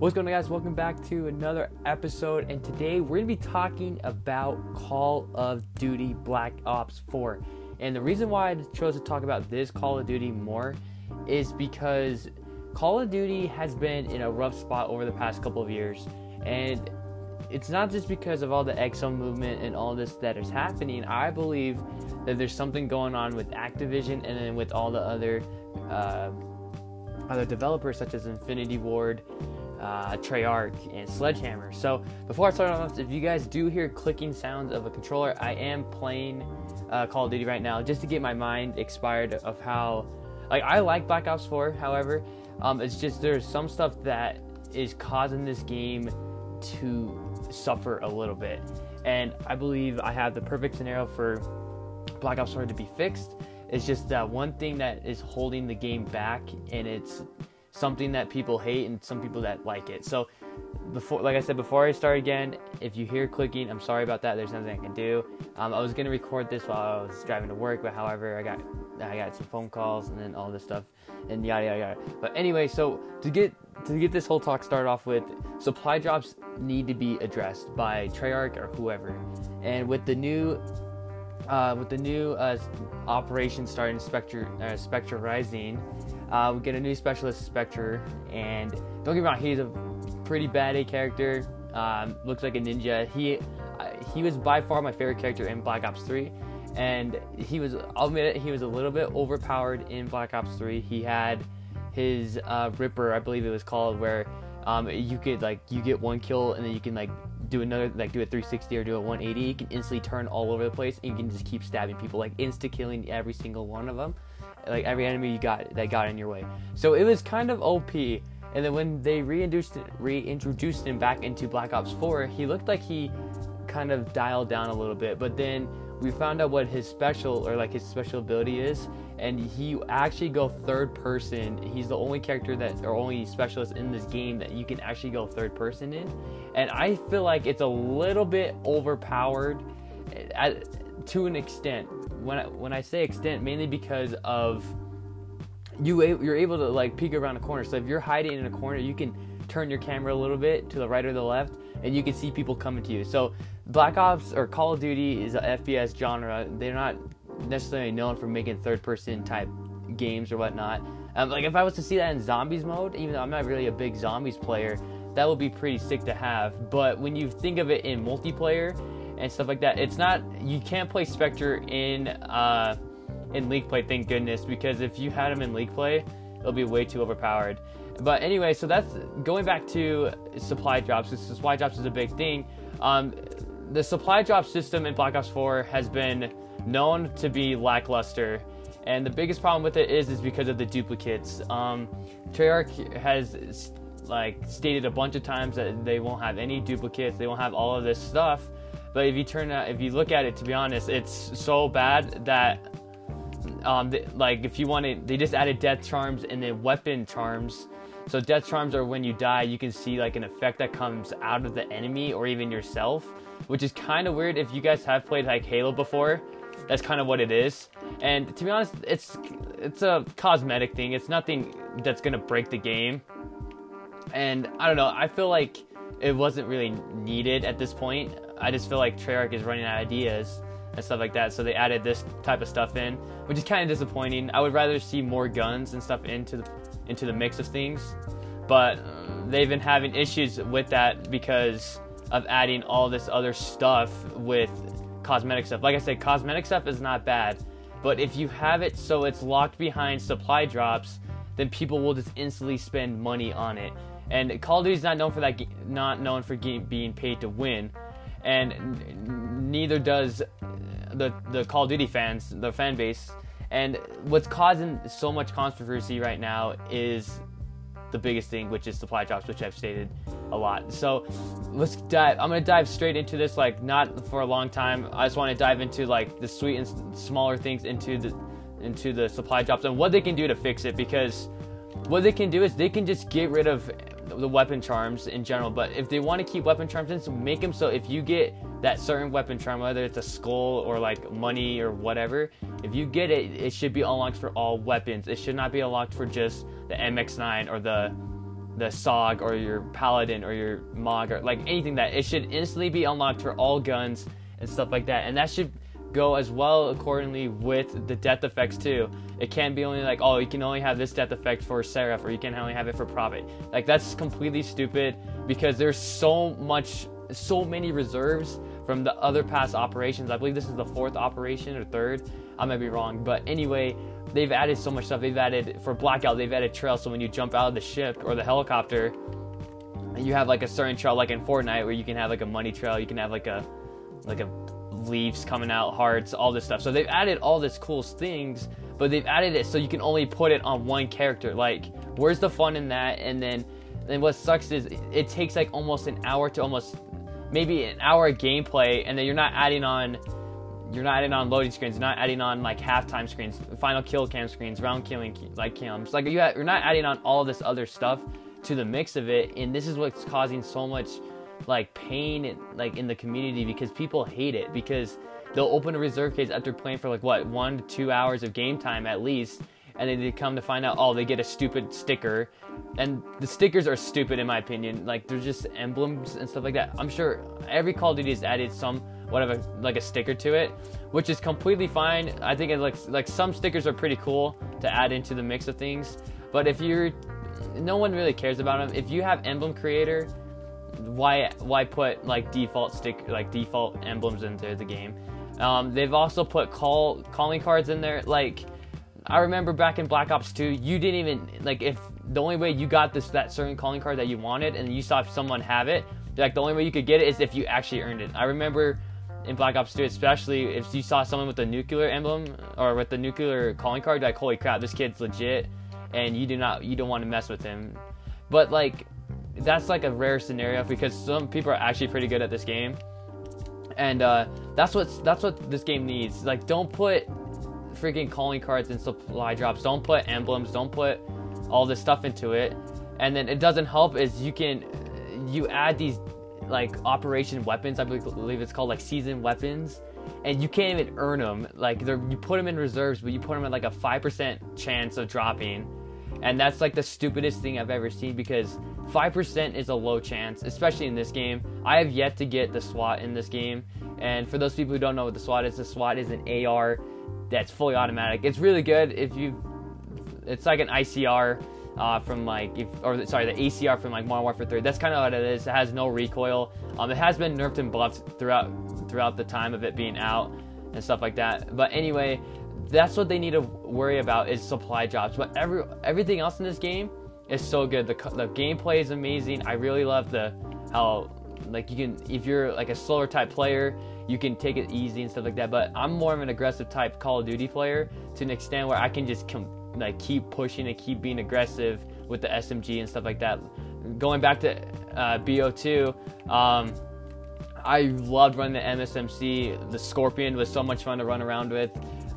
What's going on, guys? Welcome back to another episode, and today we're going to be talking about Call of Duty Black Ops 4. And the reason why I chose to talk about this Call of Duty more is because Call of Duty has been in a rough spot over the past couple of years, and it's not just because of all the exo movement and all this that is happening. I believe that there's something going on with Activision and then with all the other uh, other developers such as Infinity Ward, uh, Treyarch, and Sledgehammer. So before I start off, if you guys do hear clicking sounds of a controller, I am playing uh, Call of Duty right now just to get my mind expired of how. Like I like Black Ops 4, however, um, it's just there's some stuff that is causing this game to suffer a little bit, and I believe I have the perfect scenario for Black Ops 4 to be fixed. It's just that one thing that is holding the game back, and it's something that people hate and some people that like it. So before, like I said, before I start again, if you hear clicking, I'm sorry about that. There's nothing I can do. Um, I was gonna record this while I was driving to work, but however, I got I got some phone calls and then all this stuff and yada yada yada. But anyway, so to get to get this whole talk started off with, supply drops need to be addressed by Treyarch or whoever, and with the new uh, with the new uh, operation starting Spectre uh, Spectre Rising, uh, we get a new specialist Spectre, and don't get me wrong, he's a pretty bad A character. Um, looks like a ninja. He he was by far my favorite character in Black Ops 3, and he was I'll admit it, he was a little bit overpowered in Black Ops 3. He had his uh, Ripper, I believe it was called, where um, you could like you get one kill and then you can like do another like do a 360 or do a 180 you can instantly turn all over the place and you can just keep stabbing people like insta killing every single one of them like every enemy you got that got in your way. So it was kind of op and then when they reintroduced reintroduced him back into black ops 4 he looked like he kind of dialed down a little bit. But then we found out what his special or like his special ability is. And he actually go third person. He's the only character that or only specialist in this game that you can actually go third person in. And i feel like it's a little bit overpowered at, to an extent when I, when i say extent mainly because of you you're able to like peek around a corner so if you're hiding in a corner you can turn your camera a little bit to the right or the left and you can see people coming to you so Black Ops or Call of Duty is a FPS genre. They're not necessarily known for making third person type games or whatnot. Um, like if I was to see that in zombies mode, even though I'm not really a big zombies player, that would be pretty sick to have. But when you think of it in multiplayer and stuff like that, it's not. You can't play Spectre in uh, in League Play, thank goodness, because if you had him in League Play, it'll be way too overpowered. But anyway, so that's going back to supply drops. Supply drops is a big thing. Um, the supply drop system in Black Ops 4 has been known to be lackluster, and the biggest problem with it is is because of the duplicates. Um, Treyarch has like stated a bunch of times that they won't have any duplicates, they won't have all of this stuff. But if you turn out, if you look at it, to be honest, it's so bad that um, they, like if you wanted, they just added death charms and then weapon charms. So death charms are when you die, you can see like an effect that comes out of the enemy or even yourself, which is kind of weird if you guys have played like Halo before that's kind of what it is. And to be honest, it's it's a cosmetic thing. It's nothing that's gonna break the game. And I don't know. I feel like it wasn't really needed at this point. I just feel like Treyarch is running out of ideas and stuff like that. So they added this type of stuff in, which is kind of disappointing. I would rather see more guns and stuff into the into the mix of things, but they've been having issues with that because of adding all this other stuff with cosmetic stuff. Like I said, cosmetic stuff is not bad, but if you have it so it's locked behind supply drops, then people will just instantly spend money on it. And Call of Duty is not known for that, not known for being paid to win, and neither does the the Call of Duty fans, the fan base. And what's causing so much controversy right now is the biggest thing, which is supply drops, which I've stated a lot. So let's dive. I'm gonna dive straight into this, like not for a long time. I just want to dive into like the sweet and smaller things into the into the supply drops and what they can do to fix it. Because what they can do is they can just get rid of the weapon charms in general. But if they want to keep weapon charms in, so make them so if you get that certain weapon charm, whether it's a skull or like money or whatever, if you get it, it should be unlocked for all weapons. It should not be unlocked for just the MX9 or the the Saug or your Paladin or your Mog or like anything that it should instantly be unlocked for all guns and stuff like that. And that should go as well accordingly with the death effects too. It can't be only like, oh, you can only have this death effect for Seraph or you can only have it for Prophet. Like that's completely stupid because there's so much, so many reserves from the other past operations. I believe this is the fourth operation or third. I might be wrong, but anyway, they've added so much stuff. They've added for blackout, they've added trails. So when you jump out of the ship or the helicopter, you have like a certain trail, like in Fortnite, where you can have like a money trail. You can have like a like a leaves coming out, hearts, all this stuff. So they've added all this cool things, but they've added it so you can only put it on one character. Like, where's the fun in that? And then, then what sucks is it takes like almost an hour to almost maybe an hour of gameplay, and then you're not adding on. You're not adding on loading screens. You're not adding on like halftime screens, final kill cam screens, round killing like cams. Like you, you're not adding on all this other stuff to the mix of it, and this is what's causing so much like pain like in the community because people hate it because they'll open a reserve case after playing for like what one to two hours of game time at least and then they come to find out oh they get a stupid sticker. And the stickers are stupid in my opinion. Like they're just emblems and stuff like that. I'm sure every call of duty has added some whatever like a sticker to it which is completely fine. I think it looks like some stickers are pretty cool to add into the mix of things. But if you're no one really cares about them if you have emblem creator why why put like default stick like default emblems into the game. Um, they've also put call calling cards in there. Like I remember back in Black Ops 2, you didn't even like if the only way you got this that certain calling card that you wanted, and you saw someone have it. Like the only way you could get it is if you actually earned it. I remember in Black Ops 2, especially if you saw someone with a nuclear emblem or with the nuclear calling card, like holy crap, this kid's legit, and you do not you don't want to mess with him. But like that's like a rare scenario because some people are actually pretty good at this game, and uh, that's what that's what this game needs. Like, don't put freaking calling cards and supply drops. Don't put emblems. Don't put all this stuff into it. And then it doesn't help is you can you add these like operation weapons. I believe it's called like season weapons, and you can't even earn them. Like you put them in reserves, but you put them at like a five percent chance of dropping, and that's like the stupidest thing I've ever seen because 5% is a low chance, especially in this game. I have yet to get the SWAT in this game. And for those people who don't know what the SWAT is, the SWAT is an AR that's fully automatic. It's really good if you it's like an ICR uh, from like if, or sorry the ACR from like Modern Warfare 3. That's kind of what it is. It has no recoil. Um, it has been nerfed and buffed throughout throughout the time of it being out and stuff like that. But anyway, that's what they need to worry about is supply drops. But every everything else in this game is so good. The the gameplay is amazing. I really love the how like you can if you're like a slower type player, you can take it easy and stuff like that. But I'm more of an aggressive type Call of Duty player to an extent where I can just com- like keep pushing and keep being aggressive with the SMG and stuff like that. Going back to uh, BO2, um, I loved running the MSMC. The Scorpion was so much fun to run around with.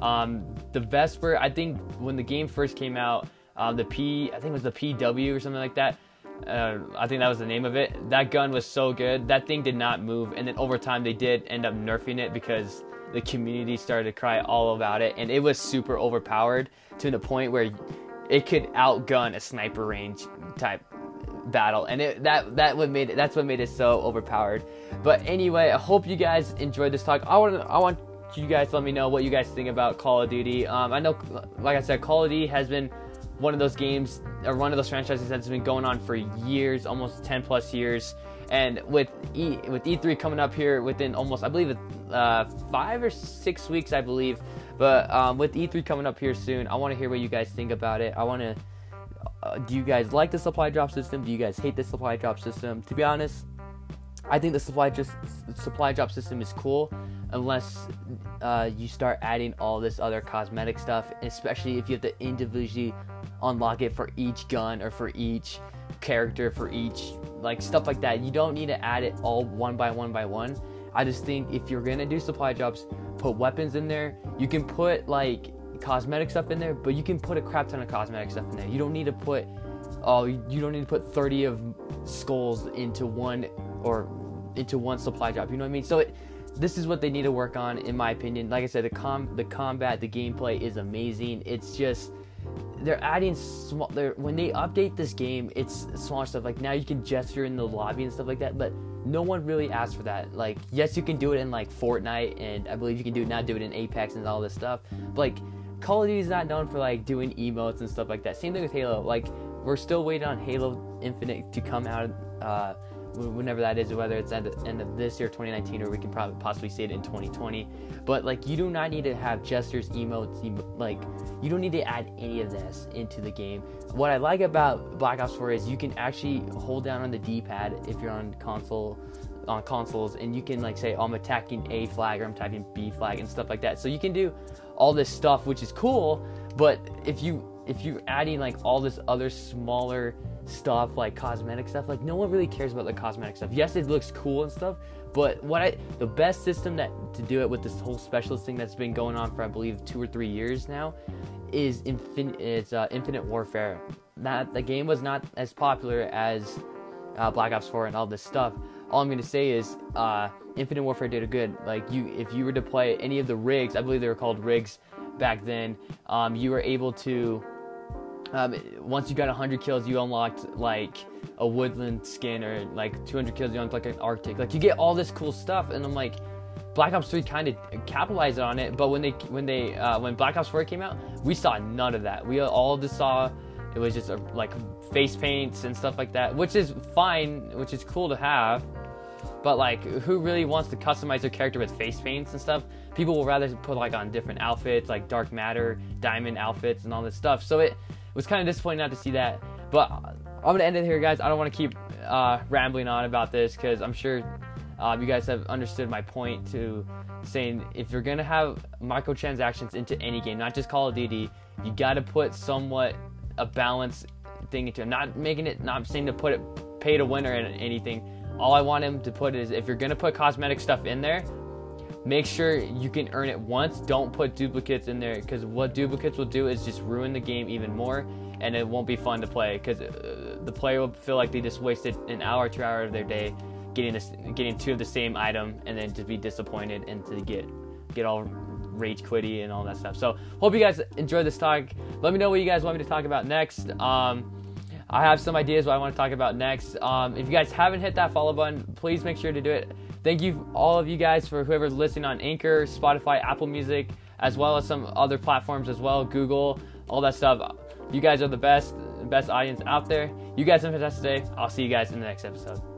Um, the Vesper, I think when the game first came out, uh, the P, I think it was the PW or something like that. Uh, I think that was the name of it. That gun was so good. That thing did not move, and then over time they did end up nerfing it because the community started to cry all about it, and it was super overpowered to the point where it could outgun a sniper range type battle, and it, that that what made it, that's what made it so overpowered. But anyway, I hope you guys enjoyed this talk. I want I want you guys let me know what you guys think about Call of Duty. Um, I know, like I said, Call of Duty has been one of those games or one of those franchises that's been going on for years, almost 10 plus years. And with E with E3 coming up here within almost, I believe, uh, five or six weeks, I believe. But um, with E3 coming up here soon, I want to hear what you guys think about it. I want to. Uh, do you guys like the supply drop system? Do you guys hate the supply drop system? To be honest, I think the supply just supply drop system is cool, unless uh, you start adding all this other cosmetic stuff, especially if you have to individually unlock it for each gun or for each character, for each like stuff like that. You don't need to add it all one by one by one. I just think if you're gonna do supply drops, put weapons in there. You can put like cosmetic stuff in there, but you can put a crap ton of cosmetic stuff in there. You don't need to put oh you don't need to put 30 of skulls into one or into one supply drop. You know what I mean? So it, this is what they need to work on, in my opinion. Like I said, the com the combat, the gameplay is amazing. It's just they're adding small. They're when they update this game, it's smaller stuff. Like now you can gesture in the lobby and stuff like that, but no one really asked for that. Like yes, you can do it in like Fortnite, and I believe you can do it now. Do it in Apex and all this stuff. But like Call of Duty is not known for like doing emotes and stuff like that. Same thing with Halo. Like we're still waiting on Halo Infinite to come out. Uh, whenever that is, whether it's at the end of this year, 2019, or we can probably possibly see it in 2020. But like, you do not need to have gestures, emotes, emo- like you don't need to add any of this into the game. What I like about Black Ops 4 is you can actually hold down on the D-pad if you're on console on consoles and you can like say oh, I'm attacking A flag or I'm attacking B flag and stuff like that. So you can do all this stuff which is cool, but if you if you're adding like all this other smaller stuff like cosmetic stuff like no one really cares about the cosmetic stuff. Yes it looks cool and stuff but what i the best system that to do it with this whole specialist thing that's been going on for i believe two or three years now is infinite it's uh, infinite warfare. That the game was not as popular as uh, black ops 4 and all this stuff. All i'm going to say is uh, infinite warfare did a good like you if you were to play any of the rigs i believe they were called rigs back then um, you were able to um, once you got 100 kills, you unlocked like a woodland skin, or like 200 kills, you unlocked like an Arctic. Like you get all this cool stuff, and I'm like, Black Ops 3 kind of capitalized on it. But when they when they uh, when Black Ops 4 came out, we saw none of that. We all just saw it was just a, like face paints and stuff like that, which is fine, which is cool to have. But like, who really wants to customize their character with face paints and stuff? People will rather put like on different outfits, like dark matter, diamond outfits, and all this stuff. So it was kind of disappointing not to see that. But I'm gonna end it here, guys. I don't want to keep uh, rambling on about this because I'm sure um, you guys have understood my point to saying if you're gonna have microtransactions into any game, not just Call of Duty, you got to put somewhat a balance thing into it. Not making it, not saying to put it pay to win or anything. All I want him to put is if you're gonna put cosmetic stuff in there, make sure you can earn it once. Don't put duplicates in there because what duplicates will do is just ruin the game even more and it won't be fun to play because uh, the player will feel like they just wasted an hour, two hours of their day getting this, getting two of the same item and then just be disappointed and to get get all rage quitty and all that stuff. So hope you guys enjoyed this talk. Let me know what you guys want me to talk about next. Um, I have some ideas what I want to talk about next. Um, if you guys haven't hit that follow button, please make sure to do it. Thank you, all of you guys, for whoever's listening on Anchor, Spotify, Apple Music, as well as some other platforms as well, Google, all that stuff. You guys are the best, best audience out there. You guys have a fantastic day. I'll see you guys in the next episode.